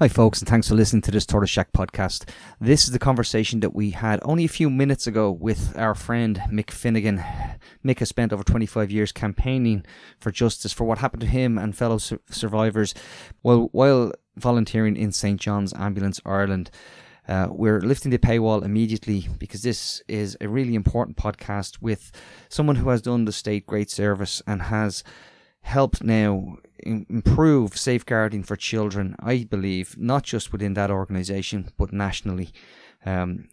Hi, folks, and thanks for listening to this Tortoise Shack podcast. This is the conversation that we had only a few minutes ago with our friend Mick Finnegan. Mick has spent over 25 years campaigning for justice for what happened to him and fellow su- survivors while, while volunteering in St. John's Ambulance Ireland. Uh, we're lifting the paywall immediately because this is a really important podcast with someone who has done the state great service and has helped now improve safeguarding for children, I believe, not just within that organisation, but nationally. Um,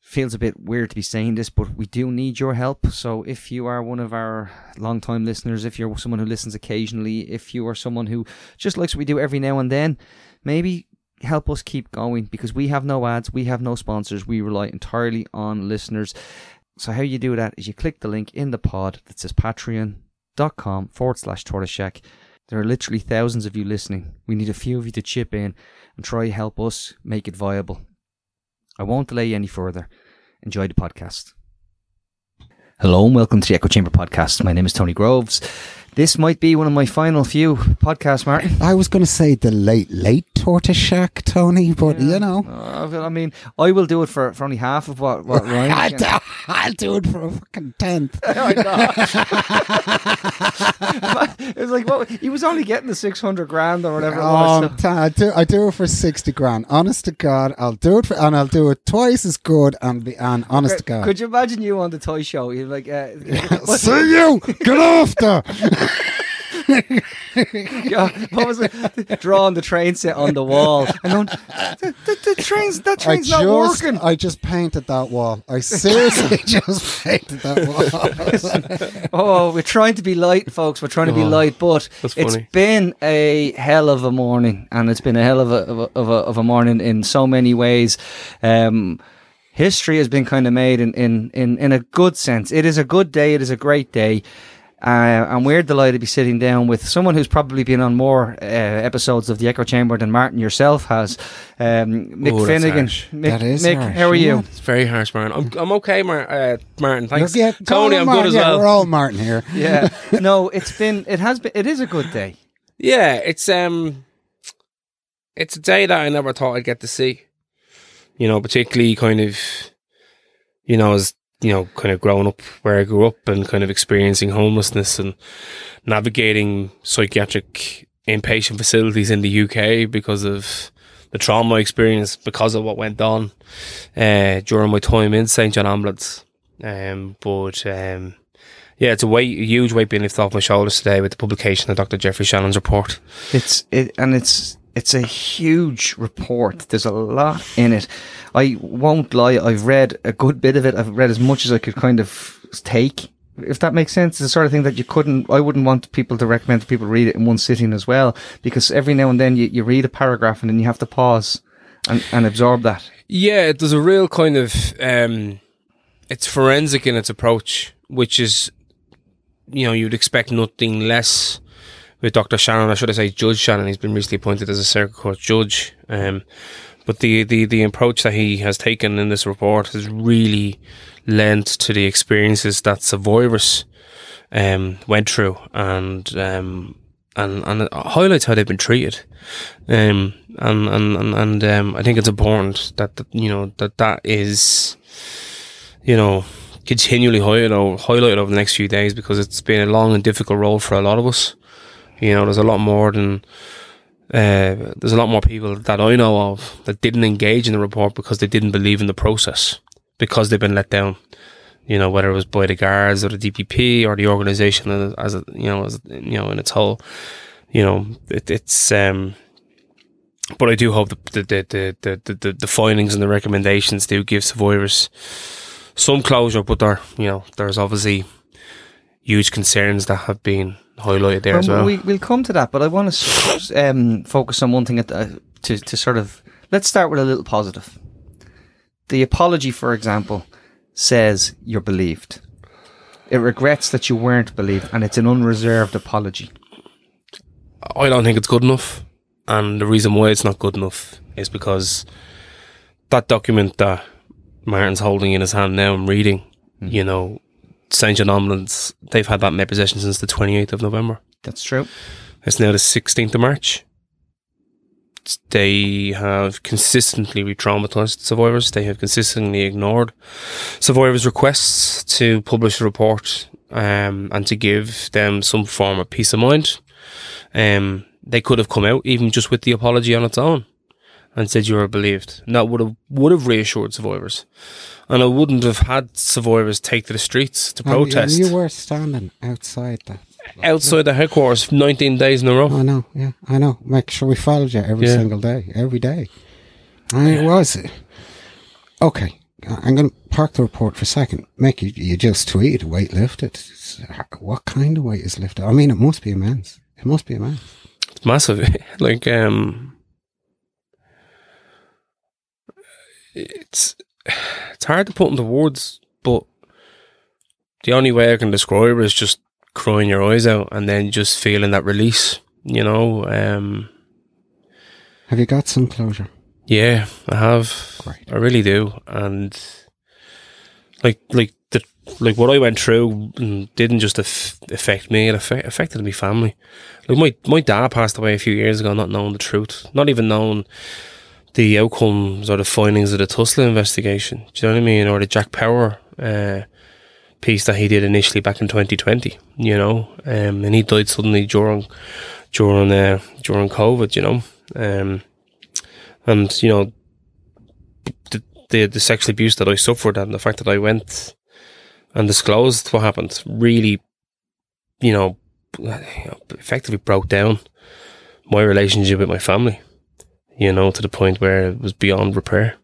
feels a bit weird to be saying this, but we do need your help. So if you are one of our long-time listeners, if you're someone who listens occasionally, if you are someone who just likes what we do every now and then, maybe help us keep going because we have no ads, we have no sponsors, we rely entirely on listeners. So how you do that is you click the link in the pod that says patreon.com forward slash tortoise shack there are literally thousands of you listening. We need a few of you to chip in and try help us make it viable. I won't delay any further. Enjoy the podcast. Hello and welcome to the Echo Chamber podcast. My name is Tony Groves. This might be one of my final few podcasts, Martin. I was going to say the late, late Tortoise Shack, Tony, but yeah. you know. Uh, I mean, I will do it for, for only half of what, what Ryan. I'll, do, I'll do it for a fucking tenth. oh it's like, what? He was only getting the 600 grand or whatever oh, so. I, do, I do it for 60 grand. Honest to God, I'll do it for, and I'll do it twice as good and, be, and honest okay, to God. Could you imagine you on the toy show? You're like, uh, see you, get off there. Yeah, what was it? Drawing the train set on the wall and going, the, the, the train's that train's I not just, working. I just painted that wall. I seriously just painted that wall. oh, we're trying to be light, folks. We're trying to be oh, light, but it's been a hell of a morning, and it's been a hell of a of a, of a, of a morning in so many ways. Um, history has been kind of made in, in, in, in a good sense. It is a good day. It is a great day. Uh, and we're delighted to be sitting down with someone who's probably been on more uh, episodes of the Echo Chamber than Martin yourself has. Um, Mick Ooh, Finnegan. Mick, that is Mick, harsh. how are you? It's very harsh, Martin. I'm, I'm okay, Mar- uh, Martin. Thanks, yeah, Tony. I'm Martin, good as yeah, well. We're all Martin here. yeah. No, it's been. It has been. It is a good day. Yeah, it's um, it's a day that I never thought I'd get to see. You know, particularly kind of, you know, as you know, kind of growing up where I grew up and kind of experiencing homelessness and navigating psychiatric inpatient facilities in the UK because of the trauma I experienced because of what went on uh, during my time in St John Ambulance. Um, but um, yeah, it's a weight, a huge weight being lifted off my shoulders today with the publication of Dr. Geoffrey Shannon's report. It's it, and it's it's a huge report. There's a lot in it. I won't lie, I've read a good bit of it. I've read as much as I could kind of take. If that makes sense, it's the sort of thing that you couldn't, I wouldn't want people to recommend people read it in one sitting as well, because every now and then you, you read a paragraph and then you have to pause and, and absorb that. Yeah, there's a real kind of, um, it's forensic in its approach, which is, you know, you'd expect nothing less with Dr. Shannon, I should say Judge Shannon. He's been recently appointed as a circuit court judge. Um, but the, the, the approach that he has taken in this report has really lent to the experiences that survivors um, went through and um, and and highlights how they've been treated. Um, and and and, and um, I think it's important that, that you know that that is you know continually highlighted over the next few days because it's been a long and difficult role for a lot of us. You know, there's a lot more than uh, there's a lot more people that I know of that didn't engage in the report because they didn't believe in the process because they've been let down. You know, whether it was by the guards or the DPP or the organisation as a, you know, as you know, in its whole, you know, it, it's. Um, but I do hope the the, the the, the the findings and the recommendations do give survivors some closure. But there, you know, there's obviously huge concerns that have been highlighted there well, as well. We, will come to that, but I want to um, focus on one thing the, to, to sort of let's start with a little positive. The apology, for example, says you're believed. It regrets that you weren't believed, and it's an unreserved apology. I don't think it's good enough, and the reason why it's not good enough is because that document that Martin's holding in his hand now and reading, mm. you know, St. John Ambulance, they've had that in their possession since the 28th of November. That's true. It's now the 16th of March. they have consistently re-traumatized survivors. They have consistently ignored survivors' requests to publish a report um, and to give them some form of peace of mind. Um, they could have come out even just with the apology on its own and said you were believed. And that would have would have reassured survivors, and I wouldn't have had survivors take to the streets to And protest you were standing outside that. outside the headquarters 19 days in a row. I know, yeah, I know. Make sure we followed you every Yeah. single day, every day. And it was. Okay, I'm going to park the report for a second. Make you, you just tweet weight lifted. What kind of weight is lifted? I mean, it must be immense. It must be immense. It's massive. like um it's it's hard to put into words, but the only way I can describe it is just crying your eyes out and then just feeling that release, you know. Um Have you got some closure? yeah, I have. Great. I really do. And like like the like what I went through didn't just aff- affect me; it affe- affected my family. Like my my dad passed away a few years ago, not knowing the truth, not even knowing the outcomes or the findings of the Tusla investigation. Do you know what I mean? Or the Jack Power uh, piece that he did initially back in 2020. You know, um, and he died suddenly during during uh, during COVID. You know, um, and you know the, the the sexual abuse that I suffered and the fact that I went and disclosed what happened really, you know, effectively broke down my relationship with my family. You know, to the point where it was beyond repair.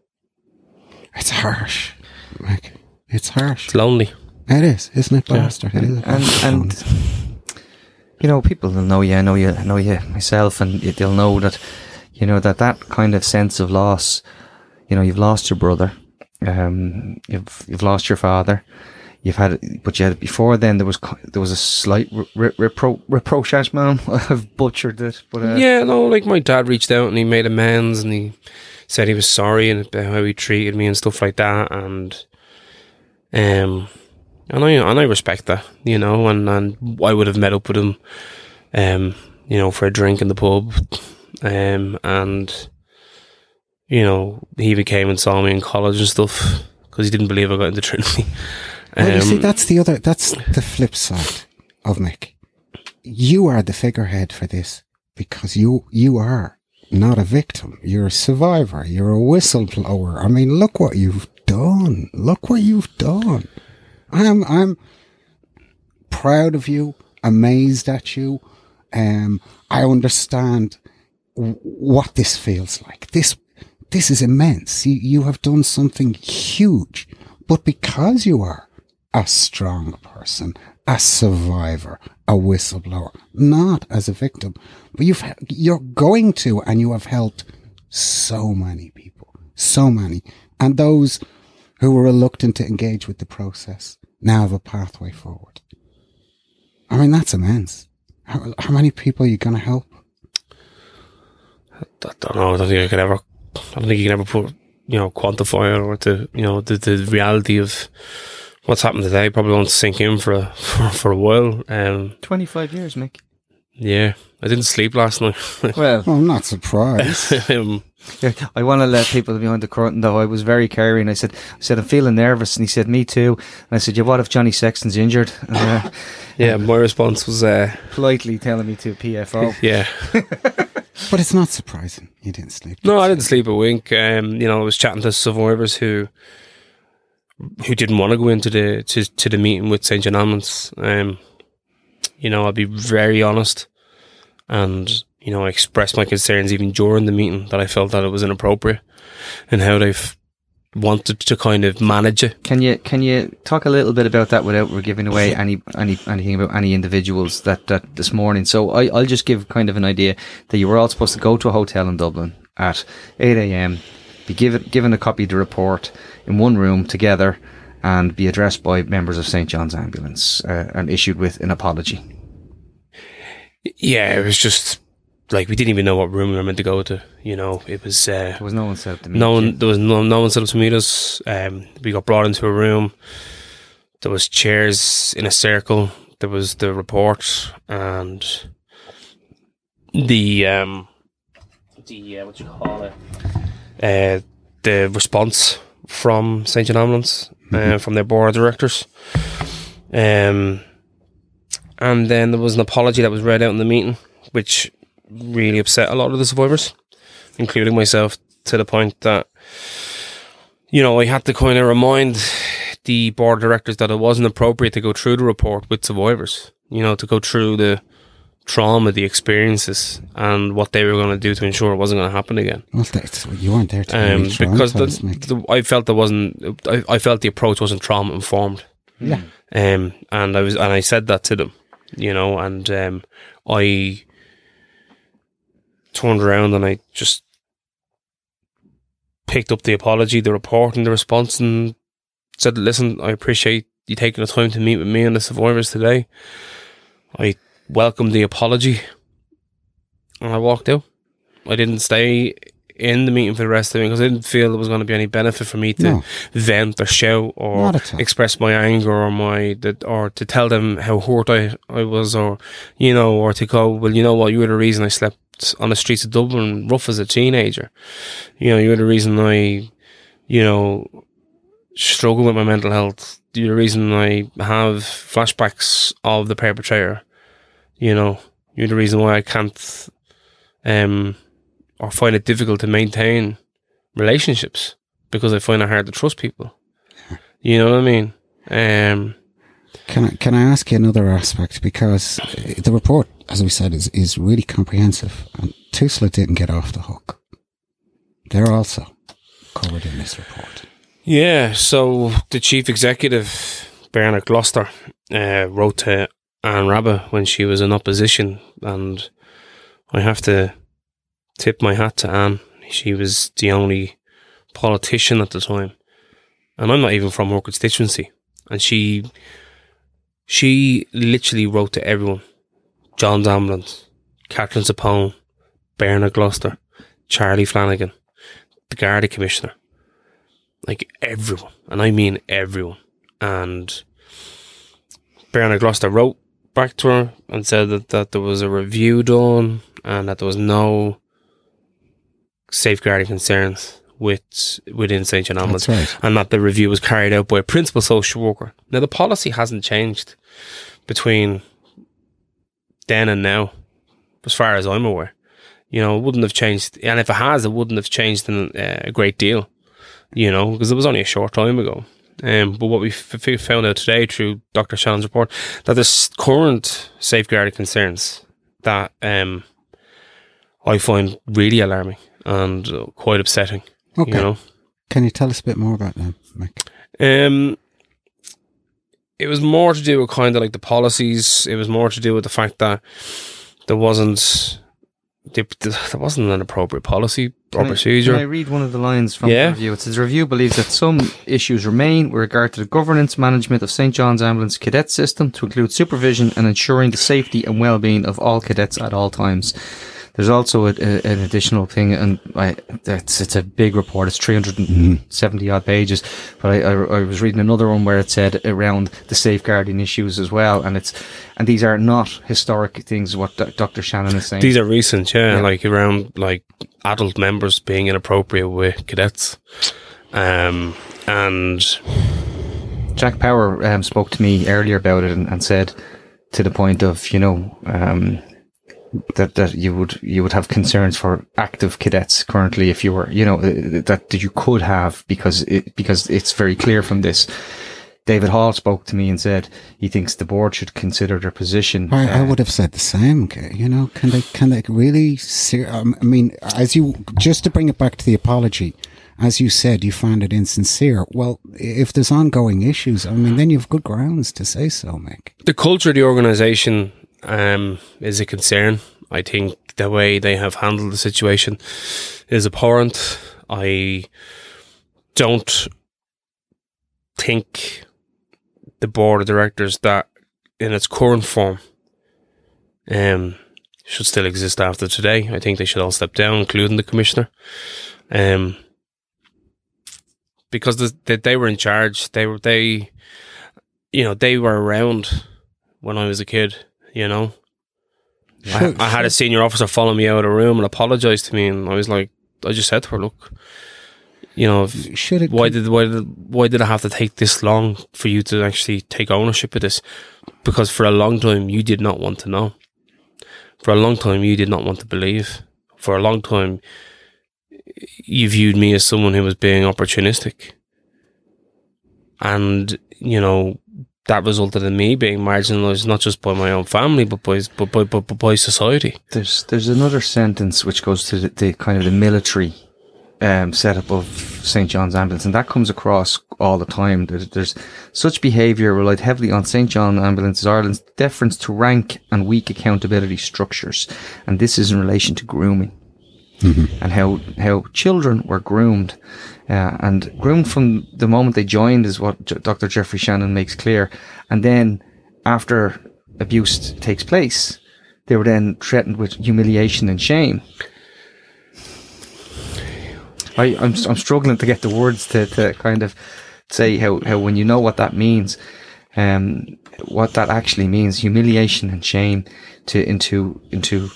It's harsh. Like, it's harsh. It's lonely. It is, isn't it, Yeah. bastard? It is. and and you know people will know you I know you I know you myself and they'll know that you know that that kind of sense of loss you know you've lost your brother um you've you've lost your father you've had it but you had it before then there was there was a slight re- re- repro reproach man I've butchered it but uh, yeah, no, like my dad reached out and he made amends and he said he was sorry and how he treated me and stuff like that and um and I and I respect that, you know, and, and I would have met up with him um, you know, for a drink in the pub. Um and you know, he even came and saw me in college and stuff because he didn't believe I got into Trinity. Well, you see, Um, that's the other, that's the flip side of Mick. You are the figurehead for this because you, you are not a victim. You're a survivor. You're a whistleblower. I mean, look what you've done. Look what you've done. I'm, I'm proud of you, amazed at you. Um, I understand w- what this feels like. This, this is immense. You, you have done something huge, but because you are a strong person, a survivor, a whistleblower, not as a victim, but you've, you're going to, and you have helped so many people, so many. And those who were reluctant to engage with the process now have a pathway forward. I mean, that's immense. How, how many people are you going to help? I don't know. I don't think I could ever. I don't think you can ever put, you know, quantify it or to, you know, the, the reality of what's happened today. Probably won't sink in for a for, for a while. Um, 25 years Mick yeah, I didn't sleep last night. well Well, I'm not surprised. um, Yeah, I want to let people behind the curtain though. I was very caring. I said, I said, I'm feeling nervous. And he said, me too. And I said, yeah, what if Johnny Sexton's injured? And, uh, yeah, my response was, uh, politely telling me to PFO. yeah, but it's not surprising you didn't sleep. no, I didn't sleep a wink. Um, you know, I was chatting to survivors who who didn't want to go into the to, to the meeting with St John Ambulance. Um, you know, I'll be very honest, and you know, I expressed my concerns even during the meeting that I felt that it was inappropriate and how they've wanted to kind of manage it. Can you can you talk a little bit about that without we're giving away any any anything about any individuals that that this morning? So I I'll just give kind of an idea that you were all supposed to go to a hotel in Dublin at eight a.m. Be given given a copy of the report in one room together, and be addressed by members of St John's Ambulance uh, and issued with an apology. Yeah, it was just like we didn't even know what room we were meant to go to. You know, it was. Uh, There was no one set up to meet no you. one there was no no one set up to meet us. Um, we got brought into a room. There was chairs in a circle. There was the report and the um the uh, what you call it, uh, the response from St John Ambulance uh, from their board of directors. Um, and then there was an apology that was read out in the meeting, which really upset a lot of the survivors, including myself, to the point that you know I had to kind of remind the board of directors that it wasn't appropriate to go through the report with survivors. You know, to go through the trauma, the experiences, and what they were going to do to ensure it wasn't going to happen again. Well, you weren't there to Um, because the, the, I felt there wasn't. I, I felt the approach wasn't trauma informed. Yeah. Um, and I was, and I said that to them, you know, and um, I turned around and I just picked up the apology, the report, and the response, and said, "Listen, I appreciate you taking the time to meet with me and the survivors today. I welcome the apology." And I walked out. I didn't stay in the meeting for the rest of it because I didn't feel there was going to be any benefit for me to No. vent or shout or Not at all. express my anger or my that or to tell them how hurt I, I was or you know or to go well you know what you were the reason I slept on the streets of Dublin rough as a teenager you know you were the reason I you know struggle with my mental health you're the reason I have flashbacks of the perpetrator you know you're the reason why I can't um or find it difficult to maintain relationships because I find it hard to trust people you know what I mean um Can I can I ask you another aspect because the report, as we said, is is really comprehensive, and Tusla didn't get off the hook. They're also covered in this report. Yeah, so the chief executive, Bernard Gloster, uh, wrote to Anne Rabbitte when she was in opposition, and I have to tip my hat to Anne. She was the only politician at the time, and I'm not even from her constituency. And she, she literally wrote to everyone: John's Ambulance, Katherine Zappone, Bernard Gloster, Charlie Flanagan, the Garda Commissioner like everyone, and I mean everyone. And Bernard Gloster wrote back to her and said that, that there was a review done and that there was no safeguarding concerns with within St John Ambulance, right. and that the review was carried out by a principal social worker. Now the policy hasn't changed between then and now, as far as I'm aware. You know, it wouldn't have changed, and if it has, it wouldn't have changed in, uh, a great deal you know, because it was only a short time ago. Um, but what we f- found out today through Dr. Shannon's report that there's current safeguarding concerns that um, I find really alarming and uh, quite upsetting. Okay. You know, Can you tell us a bit more about them, Mick? um, it was more to do with kind of like the policies. It was more to do with the fact that there wasn't there, there wasn't an appropriate policy or Can I- Can I read one of the lines from Yeah. the review? It says the review believes that some issues remain with regard to the governance management of St John's Ambulance cadet system to include supervision and ensuring the safety and well-being of all cadets at all times. There's also a, a, an additional thing, and I, it's, it's a big report. It's 370 odd pages. But I, I, I was reading another one where it said around the safeguarding issues as well, and it's and these are not historic things. What Dr. Shannon is saying. These are recent, yeah, Yeah. like around like adult members being inappropriate with cadets. Um, and Jack Power um, spoke to me earlier about it and, and said to the point of you know um, that that you would you would have concerns for active cadets currently if you were you know uh, that that you could have because it because it's very clear from this. David Hall spoke to me and said he thinks the board should consider their position. I, I uh, would have said the same. You know, can they can they really? Ser- um, I mean, as you just to bring it back to the apology, as you said, you found it insincere. Well, if there's ongoing issues, I mean, then you've good grounds to say so, Mick. the culture of the organisation um, is a concern. I think the way they have handled the situation is abhorrent. I don't think the board of directors that in its current form um, should still exist after today. I think they should all step down, including the commissioner. Um, because the, the, they were in charge. They were they, you know, they were around when I was a kid. You know, I, I had a senior officer follow me out of the room and apologise to me, and I was like, I just said to her, look, you know, if- why did why did why did it have to take this long for you to actually take ownership of this? Because for a long time you did not want to know. For a long time you did not want to believe. For a long time you viewed me as someone who was being opportunistic. And, you know, that resulted in me being marginalised not just by my own family but by but by, but by society. There's there's another sentence which goes to the, the kind of the military um, setup of St John's Ambulance, and that comes across all the time. There's, there's such behaviour relied heavily on St John Ambulances Ireland's deference to rank and weak accountability structures, and this is in relation to grooming and how how children were groomed. Uh, and groomed from the moment they joined is what J- Dr. Geoffrey Shannon makes clear. And then after abuse takes place, they were then threatened with humiliation and shame. I, I'm, I'm struggling to get the words to, to kind of say how, how when you know what that means, um, what that actually means, humiliation and shame to into into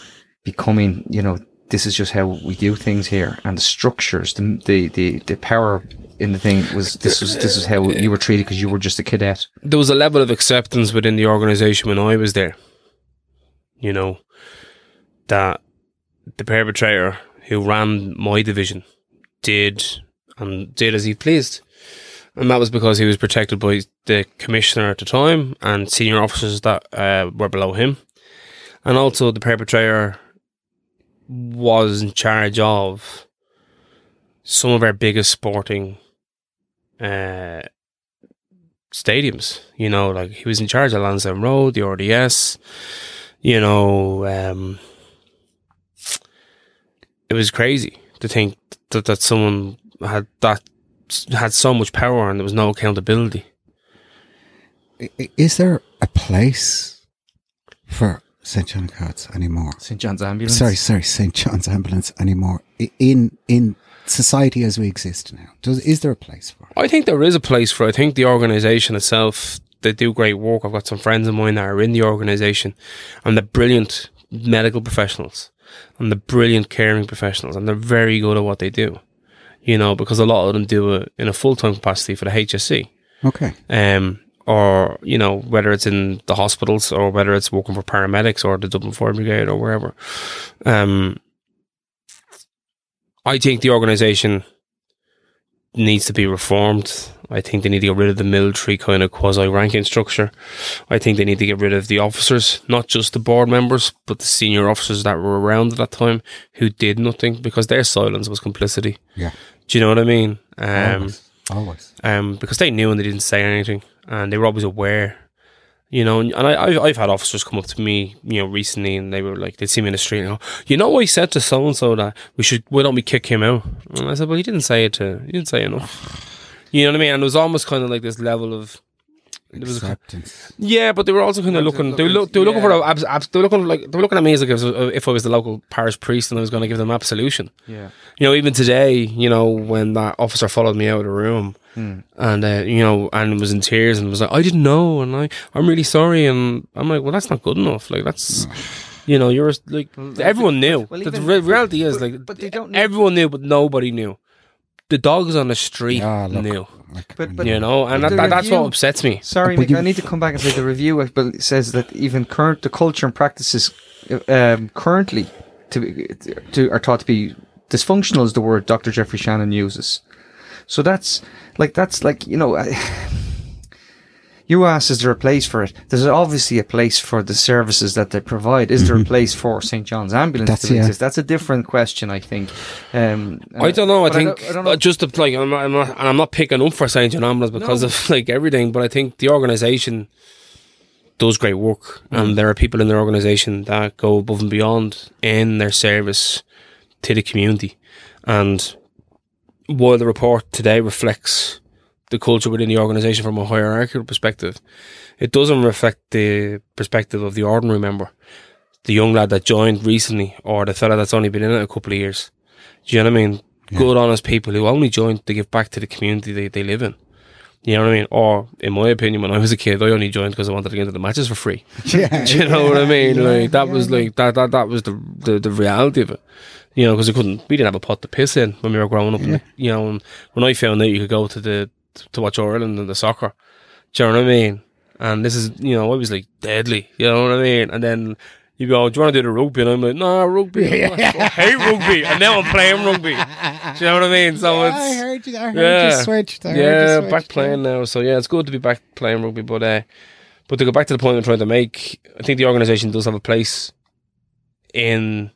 becoming, you know, this is just how we do things here, and the structures, the the the, the power in the thing was this was this is how you were treated because you were just a cadet. there was a level of acceptance within the organization when I was there. You know, that the perpetrator who ran my division did and did as he pleased. And that was because he was protected by the commissioner at the time and senior officers that uh, were below him. And also, the perpetrator was in charge of some of our biggest sporting uh, stadiums. You know, like he was in charge of Lansdowne Road, the RDS. You know, um, it was crazy to think that that someone had that had so much power and there was no accountability. Is there a place for St John Cots anymore? St John's Ambulance. Sorry, sorry, St John's Ambulance anymore in in society as we exist now? Does is there a place for it? I think there is a place for. it. I think the organisation itself they do great work. I've got some friends of mine that are in the organisation, and they're brilliant medical professionals, and they're brilliant caring professionals, and they're very good at what they do. You know, because a lot of them do it in a full time capacity for the HSE. Okay, um, or you know whether it's in the hospitals or whether it's working for paramedics or the Dublin Fire Brigade or wherever. Um, I think the organisation needs to be reformed. I think they need to get rid of the military kind of quasi ranking structure. I think they need to get rid of the officers, not just the board members, but the senior officers that were around at that time who did nothing because their silence was complicity. yeah, Do you know what I mean? Um, always, always. um, because they knew and they didn't say anything, and they were always aware, you know. And I, I've, I've had officers come up to me, you know, recently, and they were like, they'd see me in the street and go, "You know, what I said to so and so that we should, why don't we kick him out?" And I said, "Well, he didn't say it to, he didn't say enough." You know what I mean? And it was almost kind of like this level of. There was a, yeah, but they were also kind of looking. They were, look, they were looking for a, abs, abs, they were looking like they were looking at me as like if, uh, if I was the local parish priest and I was going to give them absolution Yeah. you know, even today, you know, when that officer followed me out of the room and, uh, you know, and was in tears and was like, I didn't know and I, I'm really sorry. And I'm like, well, that's not good enough. Like, that's, you know, you're like, everyone knew. well, the re- reality is, but- like, but they don't know- everyone knew, but nobody knew. The dogs on the street Yeah, look, knew, like, But- but- you know, and that, that, that's what upsets me. Sorry, Mick, I need to come back and say the review uh, but it says that even current the culture and practices uh, um, currently to, be- to are taught to be dysfunctional is the word Dr. Geoffrey Shannon uses. So that's like that's like you know. I, you asked, is there a place for it? There's obviously a place for the services that they provide. Is there a place for St. John's Ambulance That's- to yeah. exist? That's a different question, I think. Um, I don't know. I but think don't- I don't know. just to, like I'm not, I'm not, and I'm not picking up for Saint John Ambulance because No. of like everything, but I think the organisation does great work, and there are people in their organisation that go above and beyond in their service to the community. And while the report today reflects the culture within the organisation from a hierarchical perspective, it doesn't reflect the perspective of the ordinary member, the young lad that joined recently, or the fella that's only been in it a couple of years. Do you know what I mean? Good, honest people who only joined to give back to the community they, they live in. You know what I mean? Or, in my opinion, when I was a kid, I only joined because I wanted to get into the matches for free. Yeah, Do you know what I mean? yeah, like that yeah, was like that that that was the the, the reality of it. You know, because we couldn't, we didn't have a pot to piss in when we were growing up. Yeah. You know, and when I found out you could go to the to watch Ireland and the soccer, do you know what I mean? And this is, you know, I was like deadly. You know what I mean? And then you go, do you want to do the rugby? And I'm like, no, rugby. I hate rugby. And now I'm playing rugby. Do you know what I mean? So I it's heard you. I heard yeah. you switched. I yeah, switched. back playing now. So yeah, it's good to be back playing rugby. But uh, but to go back to the point I'm trying to make, I think the organisation does have a place in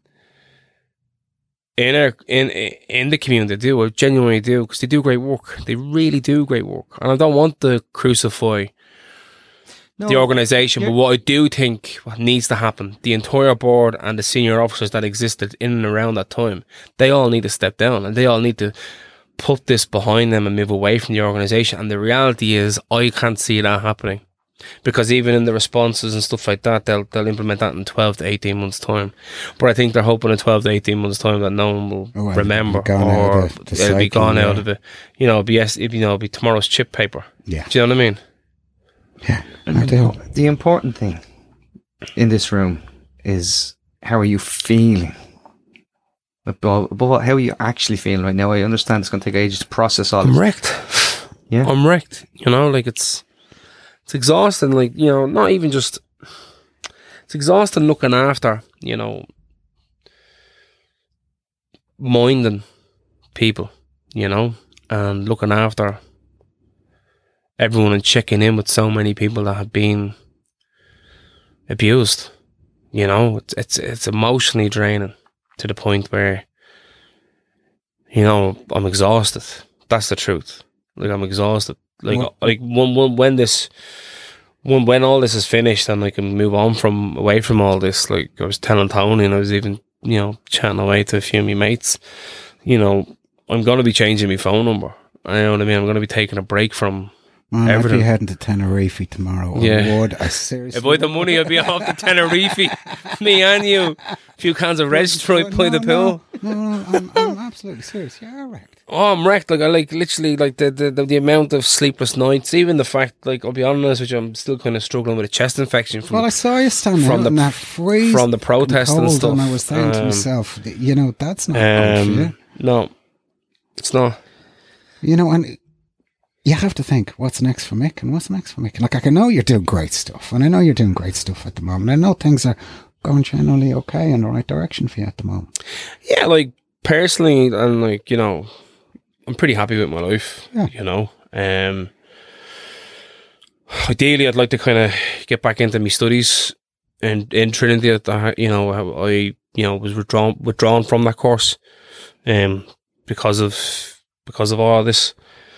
in our in in the community. They do, I genuinely do, because they do great work. They really do great work, and I don't want to crucify No, the organisation. But what I do think what needs to happen, the entire board and the senior officers that existed in and around that time, they all need to step down and they all need to put this behind them and move away from the organisation. And the reality is, I can't see that happening. Because even in the responses and stuff like that, they'll they'll implement that in twelve to eighteen months' time. But I think they're hoping in twelve to eighteen months' time that no one will Oh, remember or the- the it'll be cycle, gone out of it. You know, it'll be yes, you know, it'll be tomorrow's chip paper. Yeah, Do you know what I mean? Yeah, I do. The important thing in this room is how are you feeling? Above, above all, how are you actually feeling right now? I understand it's going to take ages to process all I'm this. wrecked. Yeah. I'm wrecked. You know, like it's it's exhausting. Like you know, not even just it's exhausting looking after. You know, minding people. You know, and looking after everyone and checking in with so many people that have been abused. You know, it's it's it's emotionally draining to the point where you know I'm exhausted. That's the truth. Like I'm exhausted. Like What- like when when when this when when all this is finished and I can move on from away from all this. Like I was telling Tony and I was even you know chatting away to a few of my mates. You know I'm gonna be changing my phone number. I know what I mean. I'm gonna be taking a break from. Man, I'd Everything. be heading to Tenerife tomorrow. Yeah. I would. I seriously. If I had the money, I'd be off to Tenerife. Me and you. A few cans of Red Stripe by the pill. No, no, no, I'm, I'm absolutely serious. You're wrecked. Oh, I'm wrecked. Like I like literally like the, the the the amount of sleepless nights. Even the fact, like I'll be honest you, I'm still kind of struggling with a chest infection from Well, I saw you standing from the- in that freeze from the protest and cold, stuff. And I was saying to Um, myself, you know, that's not good for you. Um, no, it's not. You know, and you have to think, what's next for Mick and what's next for Mick? Like, I know you're doing great stuff, and I know you're doing great stuff at the moment. I know things are going generally okay in the right direction for you at the moment. Yeah, like personally, and like you know, I'm pretty happy with my life. Yeah. You know, um, ideally, I'd like to kind of get back into my studies and in Trinity. At the, you know, I you know was withdrawn withdrawn from that course, um, because of because of all this.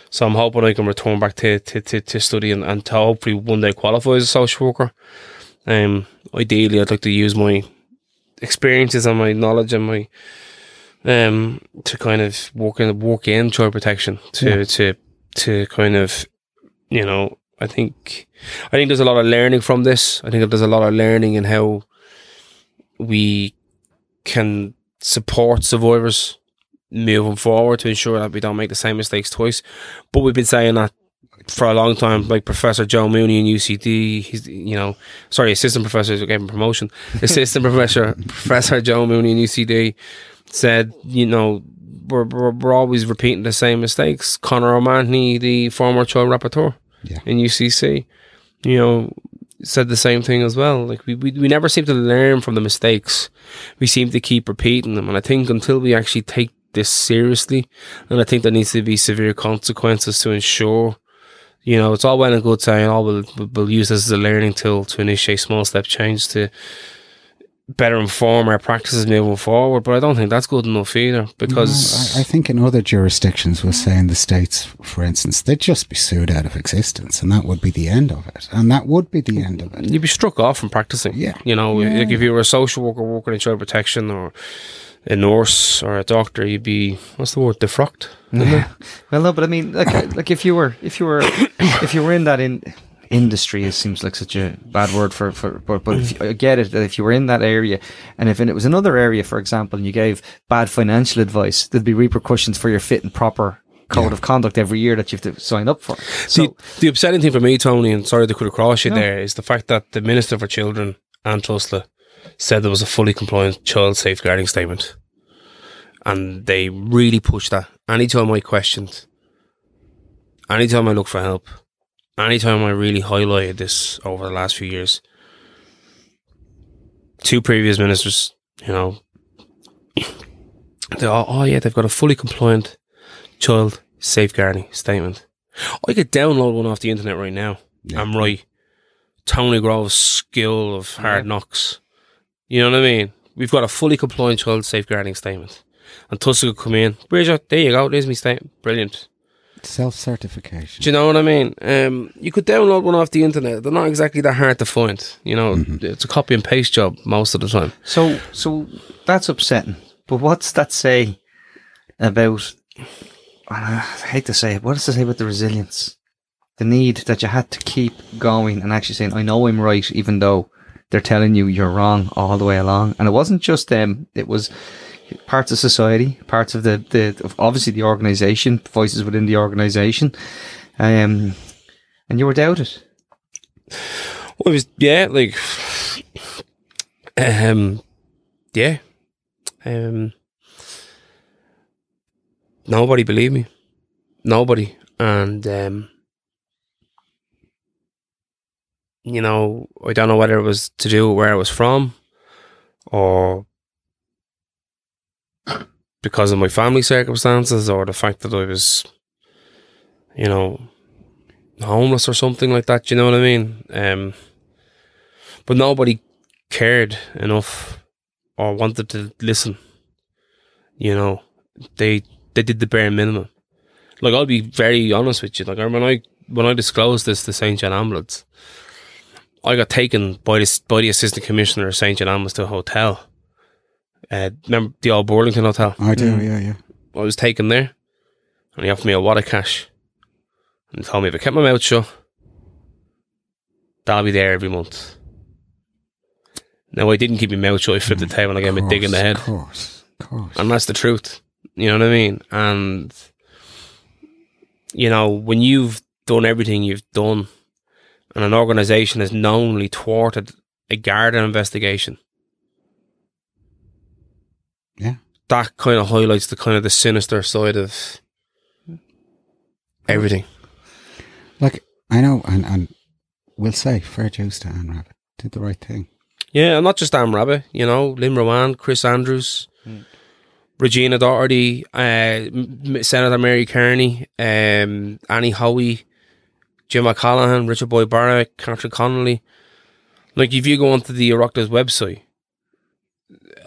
So I'm hoping I can return back to to, to, to study and, and to hopefully one day qualify as a social worker. Um, ideally, I'd like to use my experiences and my knowledge and my um to kind of work in work in child protection to Yeah. to to kind of you know I think I think there's a lot of learning from this. I think there's a lot of learning in how we can support survivors moving forward to ensure that we don't make the same mistakes twice. But we've been saying that for a long time, like Professor Joe Mooney in UCD, he's you know, sorry, assistant professor who gave him promotion. Assistant professor Professor Joe Mooney in UCD said, you know, we're, we're, we're always repeating the same mistakes. Conor O'Mahony, the former child rapporteur Yeah. in UCC, you know, said the same thing as well. Like we, we we never seem to learn from the mistakes. We seem to keep repeating them, and I think until we actually take this seriously, and I think there needs to be severe consequences to ensure. You know, it's all well and good saying, "Oh, we'll, we'll- use this as a learning tool to initiate small step change to better inform our practices moving forward." But I don't think that's good enough either, because No, I, I think in other jurisdictions, we're saying the States, for instance, they'd just be sued out of existence, and that would be the end of it. And that would be the end of it. you'd be struck off from practicing. Yeah. You know, Yeah. like if you were a social worker working in child protection or a nurse or a doctor, you'd be what's the word defrocked. isn't? Well, no, but I mean, like, uh, like if you were, if you were, if you were in that in industry, it seems like such a bad word for for. But, but if you, I get it that if you were in that area, and if it was another area, for example, and you gave bad financial advice, there'd be repercussions for your fit and proper code Yeah. of conduct every year that you have to sign up for. So the, the upsetting thing for me, Tony, and sorry to cut across you No. there, is the fact that the Minister for Children, Anne Tusla, said there was a fully compliant child safeguarding statement. And they really pushed that. Anytime I questioned, anytime I looked for help, anytime I really highlighted this over the last few years, two previous ministers, you know, they are, oh yeah, they've got a fully compliant child safeguarding statement. I could download one off the internet right now. Yeah. I'm right. Tony Grove's skill of hard Yeah. knocks. You know what I mean? We've got a fully compliant child safeguarding statement. And Tusla could come in. Bridget, there you go. There's my statement. Brilliant. Self certification. Do you know what I mean? Um, you could download one off the internet. They're not exactly that hard to find. You know, it's a copy and paste job most of the time. So, so that's upsetting. But what's that say about? I hate to say it. What does it say about the resilience? The need that you had to keep going and actually saying, "I know I'm right," even though they're telling you you're wrong all the way along. And it wasn't just them; it was parts of society, parts of the the of obviously the organization, voices within the organization, um, and you were doubted. Well, it was yeah, like um, yeah, um, nobody believed me, nobody, and um, you know, I don't know whether it was to do where I was from, or because of my family circumstances, or the fact that I was, you know, homeless or something like that. You know what I mean? Um, but nobody cared enough or wanted to listen. You know, they they did the bare minimum. Like I'll be very honest with you. Like when I when I disclosed this to St John Ambulance, I got taken by the by the assistant commissioner of St John Ambulance to a hotel. Uh, remember the old Burlington Hotel? I do, Mm. yeah, yeah. I was taken there, and he offered me a wad of cash, and told me if I kept my mouth shut, that'll be there every month. Now I didn't keep my mouth shut. I flipped the table and I gave him a dig in the head, Of course, of course. and that's the truth. You know what I mean? And you know when you've done everything you've done, and an organisation has knowingly thwarted a Garda investigation. Yeah. that kind of highlights the kind of the sinister side of everything. Like, I know, and, and we'll say fair dues to Anne Rabbitte. Did the right thing. Yeah, and not just Anne Rabbitte, you know, Lynn Ruane, Chris Andrews, Mm. Regina Doherty, uh, Senator Mary Kearney, um, Annie Howie, Jim O'Callaghan, Richard Boyd Barrett, Catherine Connolly. Like, if you go onto the Oireachtas website,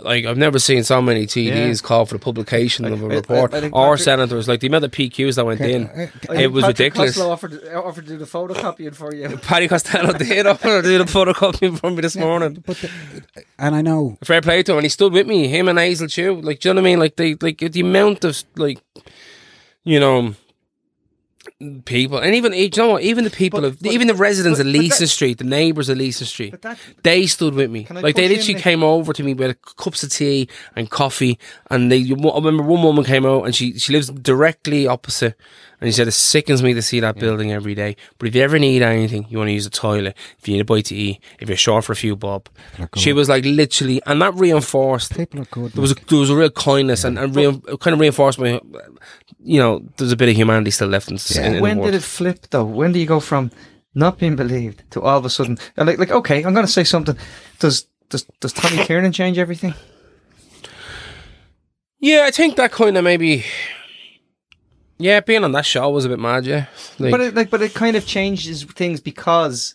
like, I've never seen so many TDs Yeah. call for the publication Like, of a report, I think or Patrick- senators. Like, the amount of PQs that went in. Uh, uh, It was ridiculous. offered, offered to do the photocopying for you. Paddy Costello did offer to do the photocopy for me this morning. But the, and I know fair play to him, and he stood with me. Him and Hazel too. like, do you know what I mean? Like, they, like the amount of like, you know, people, and even you know what? Even the people But- of, but- even the residents but- of but Leeson that- Street, the neighbours of Leeson Street, that, they stood with me. Like they push in literally there? came over to me with cups of tea and coffee, and they. I remember one woman came out, and she she lives directly opposite, and she said it sickens me to see that building every day. But if you ever need anything, you want to use the toilet, if you need a bite to eat, if you're short for a few bob, people are good. she was like literally, and that reinforced people are good. there was a, there was a real kindness and, and real, kind of reinforced my, you know, there's a bit of humanity still left in, Yeah. In, when did it flip though? When do you go from not being believed to all of a sudden uh, like like okay, I'm going to say something. Does does does Tommy Tiernan change everything? Yeah, I think that kind of maybe. Yeah, being on that show was a bit mad. Yeah, like, but it, like but it kind of changes things because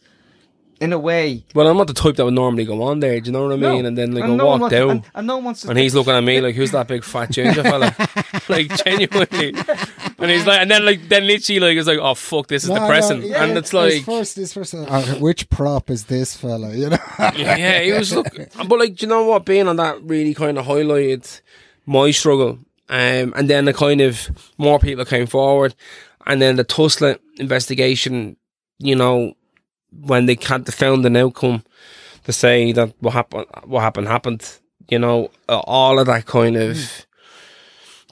in a way well, I'm not the type that would normally go on there. Do you know what I mean? no. And then like And I no walk wants- down, and, and no one wants to and he's looking at me like, "Who's that big fat ginger fella?" like genuinely, and he's like, and then like, then literally like, it's like, "Oh fuck, this is No, no, depressing," yeah, and it's his like, first, his first, uh, which prop is this fella? You know, yeah, he was look, but like, do you know what? Being on that really kind of highlighted my struggle, um, and then the kind of more people came forward, and then the Tusla investigation, you know, when they can't found an outcome to say that what happened, what happened happened, you know, uh, all of that kind of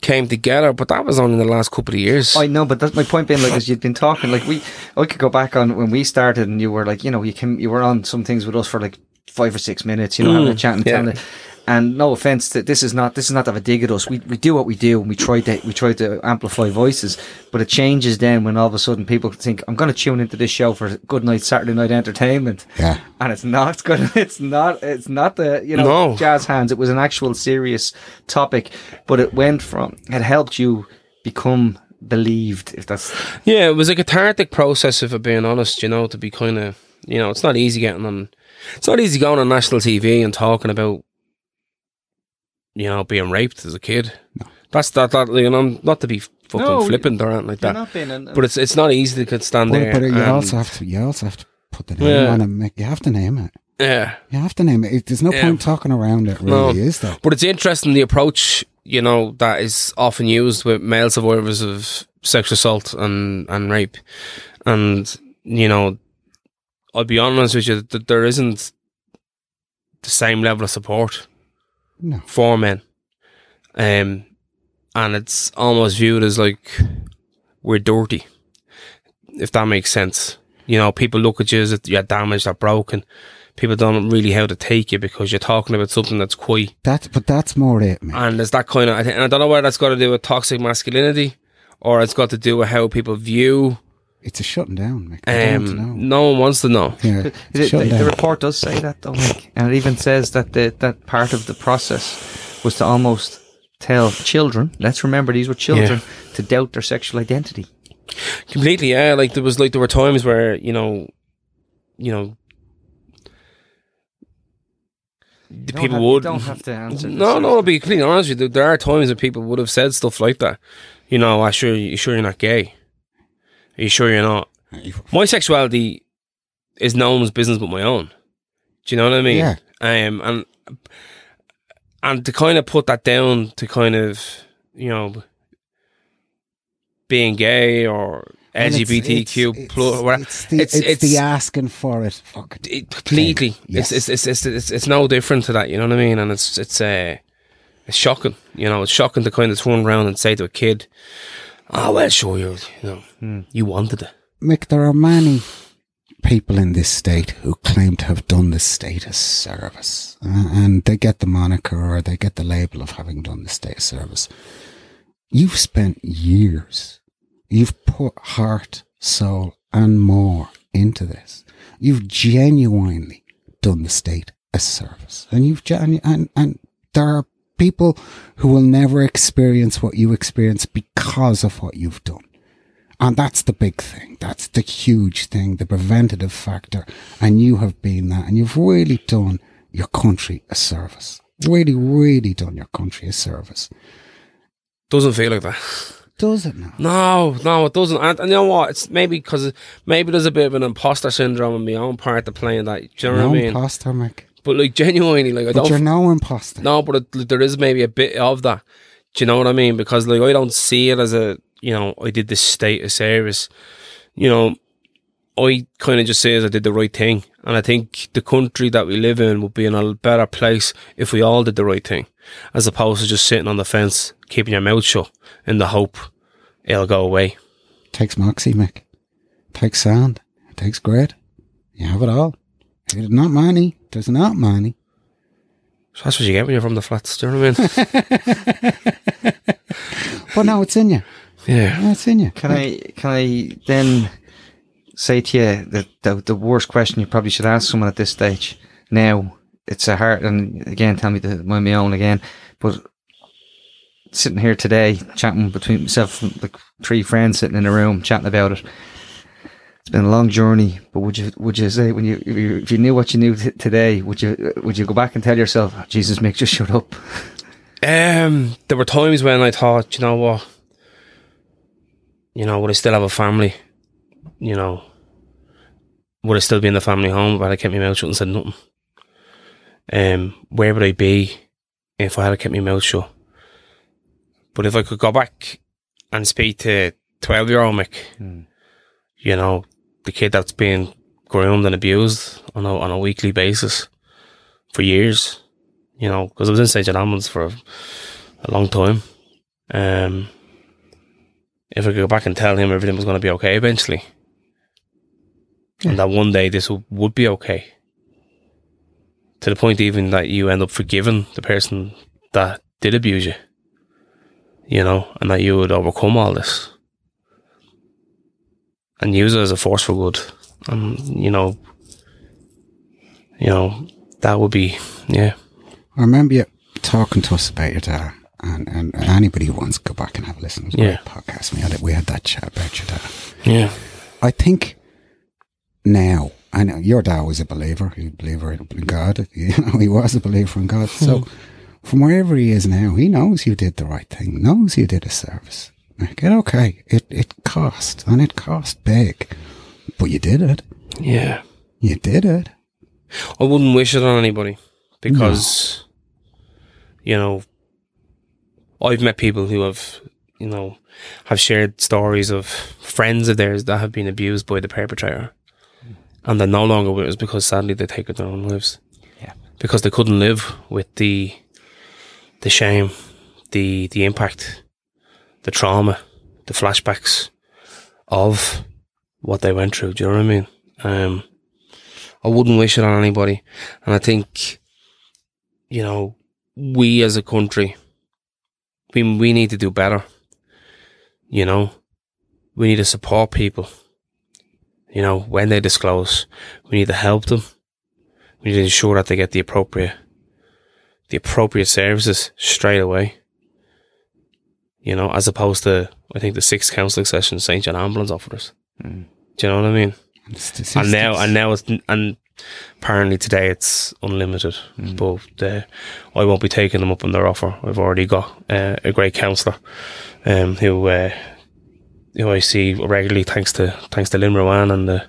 came together, but that was only in the last couple of years. I know, but that's my point being like, as you'd been talking, like we, I could go back on when we started, and you were like, you know, you came, you were on some things with us for like five or six minutes, you know, having a chat and yeah. telling it. And no offense, that this is not this is not to have a dig at us. We we do what we do, and we try to we try to amplify voices. But it changes then when all of a sudden people think I'm going to tune into this show for good night Saturday night entertainment, Yeah. and it's not good. It's not. It's not the you know No. jazz hands. It was an actual serious topic, but it went from it helped you become believed. If that's Yeah, it was a cathartic process, if I'm being honest, you know, to be kind of, you know, it's not easy getting on, it's not easy going on national TV and talking about, you know, being raped as a kid. That's that, that, you know, not to be fucking No, flippant or anything like that. not being. An, But it's it's not easy to could stand But, there. but you and- also have to you also have to put the name Yeah. on it. Mick. You have to name it. yeah. You have to name it. It- There's no Yeah. point talking around it. No. Really, is there? But it's interesting the approach, you know, that is often used with male survivors of sexual assault and, and rape. And, you know, I'll be honest with you, that there isn't the same level of support No. for men. Um, and it's almost viewed as like we're dirty, if that makes sense. You know, people look at you as if you're damaged or broken. People don't really how to take you because you're talking about something that's quite That, but that's more it, man. and there's that kind of, I think, and I don't know whether that's got to do with toxic masculinity or it's got to do with how people view. It's a shutting down, Mick. I don't know. Um, no one wants to know. Yeah, Is it- the, the report does say that though, Mike, and it even says that the, that part of the process was to almost tell children. Let's remember these were children to doubt their sexual identity. Completely, yeah. Like there was, like there were times where you know, you know, the You don't people have- you would. don't have to answer. this. No, no. To be completely honest with you, there are times that people would have said stuff like that. You know, I sure you sure you're not gay. Are you sure you're not? My sexuality is no one's business but my own. Do you know what I mean? Yeah. Um, and and to kind of put that down to kind of you know being gay or LGBTQ it's- plus, It's, it's, the, it's- the asking for it. Fuck it. it, completely. It's, it's, it's, it's, it's no different to that, you know what I mean? And it's, it's, uh, it's shocking, you know, it's shocking to kind of turn around and say to a kid, oh, well, sure, you you know, you wanted it. Mick, there are many people in this state who claim to have done the state a service. Uh, and they get the moniker or they get the label of having done the state a service. You've spent years, you've put heart, soul, and more into this. You've genuinely done the state a service. And you've, genu- and, and there are people who will never experience what you experience because of what you've done. And that's the big thing. That's the huge thing, the preventative factor. And you have been that. And you've really done your country a service. Really, really done your country a service. Doesn't feel like that. Does it now? No, no, it doesn't. And, and you know what? It's maybe because maybe there's a bit of an imposter syndrome on my own part of playing that. Do you know no what I mean? imposter, Mick. But like genuinely, like I But you're don't. no imposter. No, but it, like, there is maybe a bit of that. Do you know what I mean? Because like I don't see it as a you know I did this state of service. You know, I kind of just say as I did the right thing, and I think the country that we live in would be in a better place if we all did the right thing, as opposed to just sitting on the fence, keeping your mouth shut in the hope it'll go away. takes moxie, Mick. takes sound. It takes grit. You have it all. There's not money. It's not money. So that's what you get when you're from the flats. Do you know what I mean? But now it's in you. yeah. Yeah, it's in you. Can I can I then say to you that the, the worst question you probably should ask someone at this stage? Now it's a hard and again tell me the my my own again, but sitting here today chatting between myself and like three friends sitting in a room chatting about it. It's been a long journey, but would you would you say when you if you, if you knew what you knew t- today, would you would you go back and tell yourself, "Oh, Jesus, Mick just shut up? Um, there were times when I thought, you know what, you know, would I still have a family? You know, would I still be in the family home if I had kept my mouth shut and said nothing? Um, where would I be if I had kept my mouth shut? But if I could go back and speak to twelve year old Mick, you know, the kid that's been groomed and abused on a on a weekly basis for years, you know, because I was in St. John for a, a long time. Um, if I could go back and tell him everything was going to be okay eventually, and that one day this would, would be okay, to the point even that you end up forgiving the person that did abuse you, you know, and that you would overcome all this and use it as a force for good, and you know, you know, that would be yeah. I remember you talking to us about your dad, and, and anybody who wants to go back and have a listen to the Yeah. podcast, we had, we had that chat about your dad. Yeah. I think now, I know your dad was a believer, he believer in God, you know, he was a believer in God. So hmm. from wherever he is now, he knows you did the right thing, knows you did a service. Like, okay, it, it cost, and it cost big, but you did it. Yeah. You did it. I wouldn't wish it on anybody because, you know, I've met people who have, you know, have shared stories of friends of theirs that have been abused by the perpetrator. And they're no longer with us because sadly they take their own lives. Yeah. Because they couldn't live with the the shame, the the impact, the trauma, the flashbacks of what they went through. Do you know what I mean? Um I wouldn't wish it on anybody. And I think, you know, we as a country, we, we need to do better. You know, we need to support people. You know, when they disclose, we need to help them. We need to ensure that they get the appropriate, the appropriate services straight away. You know, as opposed to, I think the six counselling sessions St. John Ambulance offered us. Mm. Do you know what I mean? And, now and now it's and apparently today it's unlimited but uh, I won't be taking them up on their offer I've already got uh, a great counsellor um, who uh, who I see regularly thanks to thanks to Lynn Ruane and the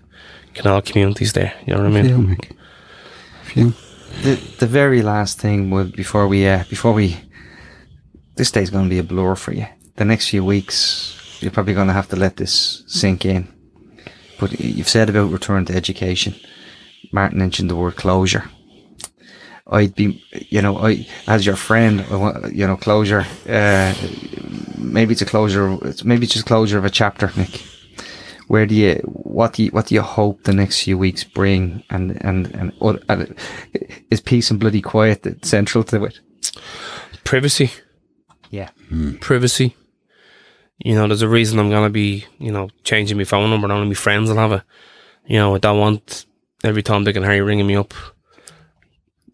canal communities there you know what I mean Phew, Mick. The the very last thing would before we uh, before we this day's going to be a blur for you. The next few weeks, you're probably going to have to let this sink in. But you've said about return to education. Martin mentioned the word closure. I'd be, you know, I as your friend, I want, you know, closure. Uh, maybe it's a closure. It's maybe it's just closure of a chapter, Nick. Where do you what do you what do you hope the next few weeks bring? And and and, and is peace and bloody quiet central to it? privacy Yeah. privacy you know there's a reason I'm gonna be you know changing my phone number and only my friends will have it you know I don't want every Tom Dick and Harry ringing me up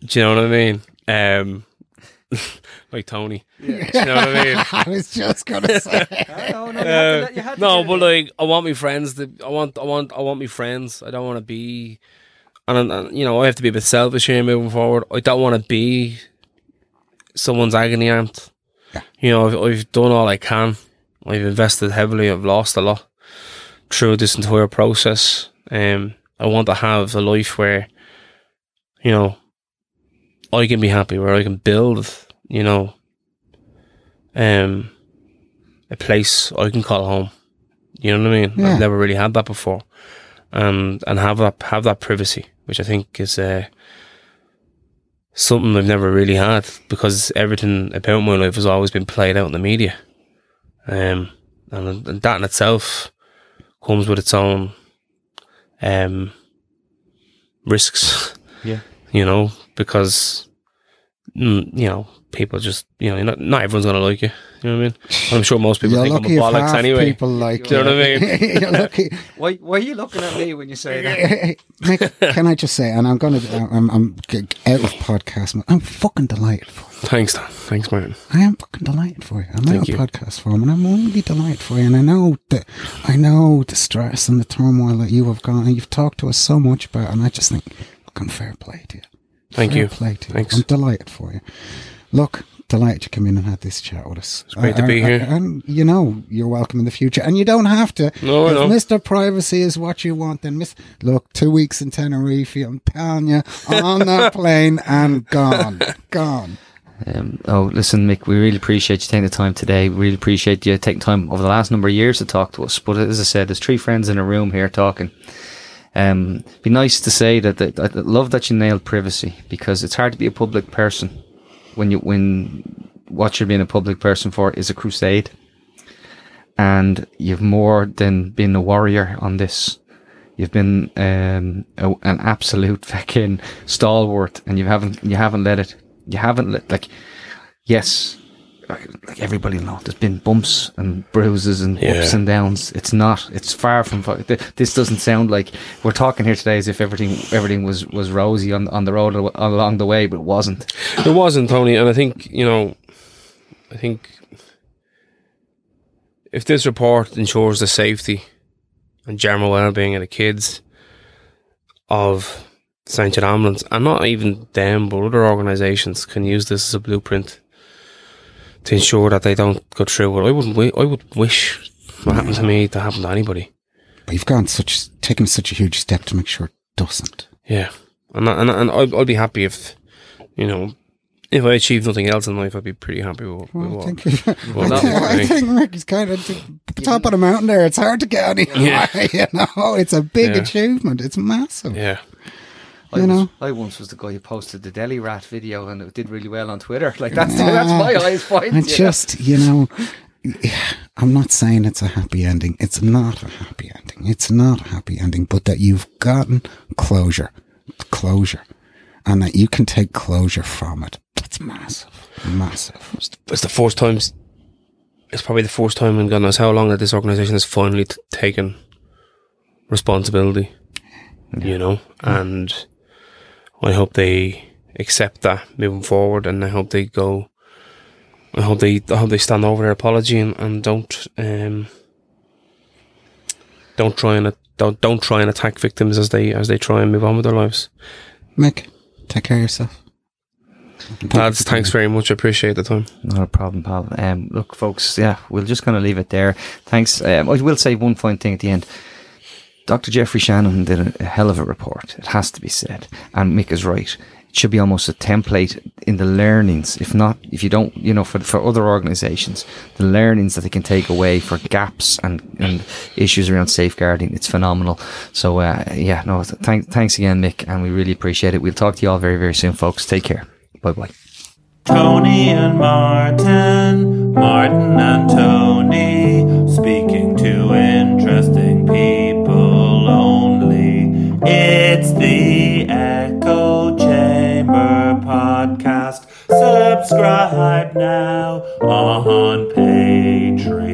do you know what I mean um like Tony do you know what I mean I was just going to say. Uh, no, but like I want my friends to. I want. I want. I want my friends. I don't want to be. And, and you know, I have to be a bit selfish here moving forward. I don't want to be someone's agony aunt. Yeah. You know, I've, I've done all I can. I've invested heavily. I've lost a lot through this entire process. Um, I want to have a life where, you know, I can be happy, where I can build, you know, um, a place I can call home. You know what I mean? Yeah. I've never really had that before, and and have that have that privacy, which I think is uh, something I've never really had because everything about my life has always been played out in the media, um, and, and that in itself comes with its own um risks. Yeah. you know, because you know people just you know not not everyone's gonna like you. You know what I mean? And I'm sure most people You're think I'm a lucky if bollocks half anyway. people like Do you know what I mean? You're lucky. Why why are you looking at me when you say that? Mick, can I just say, and I'm going to, I'm, I'm g- out of podcast. mode. I'm fucking delighted for you. Thanks, Dan. Thanks, man. I am fucking delighted for you. I'm Thank out you. of podcast form, and I'm really delighted for you. And I know that, I know the stress and the turmoil that you have gone, and you've talked to us so much about, and I just think, fucking fair play to you. Thank fair you. Play to you. Thanks. I'm delighted for you. Look, delighted you come in and had this chat with us. It's great to be here. And you know, you're welcome in the future, and you don't have to. No, I if know. Mr. Privacy is what you want, then miss. Look, two weeks in Tenerife, I'm telling you, on that plane and gone, gone. Um, oh, listen, Mick, we really appreciate you taking the time today. We really appreciate you taking time over the last number of years to talk to us. But as I said, there's three friends in a room here talking. Um, be nice to say that, that I love that you nailed privacy because it's hard to be a public person when you when what you're being a public person for is a crusade, and you've more than been a warrior on this. You've been um, a, an absolute fucking stalwart, and you haven't you haven't let it. You haven't let like yes, like, like everybody knows, there's been bumps and bruises and Yeah. ups and downs. It's not. It's far from. This doesn't sound like we're talking here today as if everything everything was was rosy on on the road along the way, but it wasn't. It wasn't Tony, and I think you know, I think if this report ensures the safety and general well-being of the kids of St. John Ambulance, and not even them, but other organisations can use this as a blueprint to ensure that they don't go through what I wouldn't. wi- I would wish what happened to me to happen to anybody. But you've gone such, taken such a huge step to make sure it doesn't. Yeah, and I- and and I'd, I'd be happy if you know. If I achieve nothing else in life, I'd be pretty happy with, with Well, I what. think, well, I, think, I think Ricky's kind of at the top of the mountain there. It's hard to get any Yeah. You know, it's a big Yeah. achievement. It's massive. Yeah. I You was, know? I once was the guy who posted the deli rat video, and it did really well on Twitter. Like that's that's my ah, highest point. And you know? just, you know, I'm not saying it's a happy ending. It's not a happy ending. It's not a happy ending, but that you've gotten closure, closure, and that you can take closure from it. That's massive, massive. It's the first time. It's probably the first time in God knows how long that this organization has finally t- taken responsibility. You know, and I hope they accept that moving forward, and I hope they go. I hope they. I hope they stand over their apology and, and don't. Um, don't try and don't don't try and attack victims as they as they try and move on with their lives. Mick, take care of yourself. Thank you Lads, thanks coming. very much. I appreciate the time. Not a problem, pal. Um, look, folks, yeah, we're just going to leave it there. Thanks. Um, I will say one fine thing at the end. Dr. Geoffrey Shannon did a, hell of a report. It has to be said. And Mick is right. It should be almost a template in the learnings. If not, if you don't, you know, for, for other organizations, the learnings that they can take away for gaps and, and issues around safeguarding, it's phenomenal. So, uh, yeah, no, th- thank, thanks again, Mick, and we really appreciate it. We'll talk to you all very, very soon, folks. Take care. Bye bye. Tony and Martin, Martin and Tony, Subscribe now on Patreon.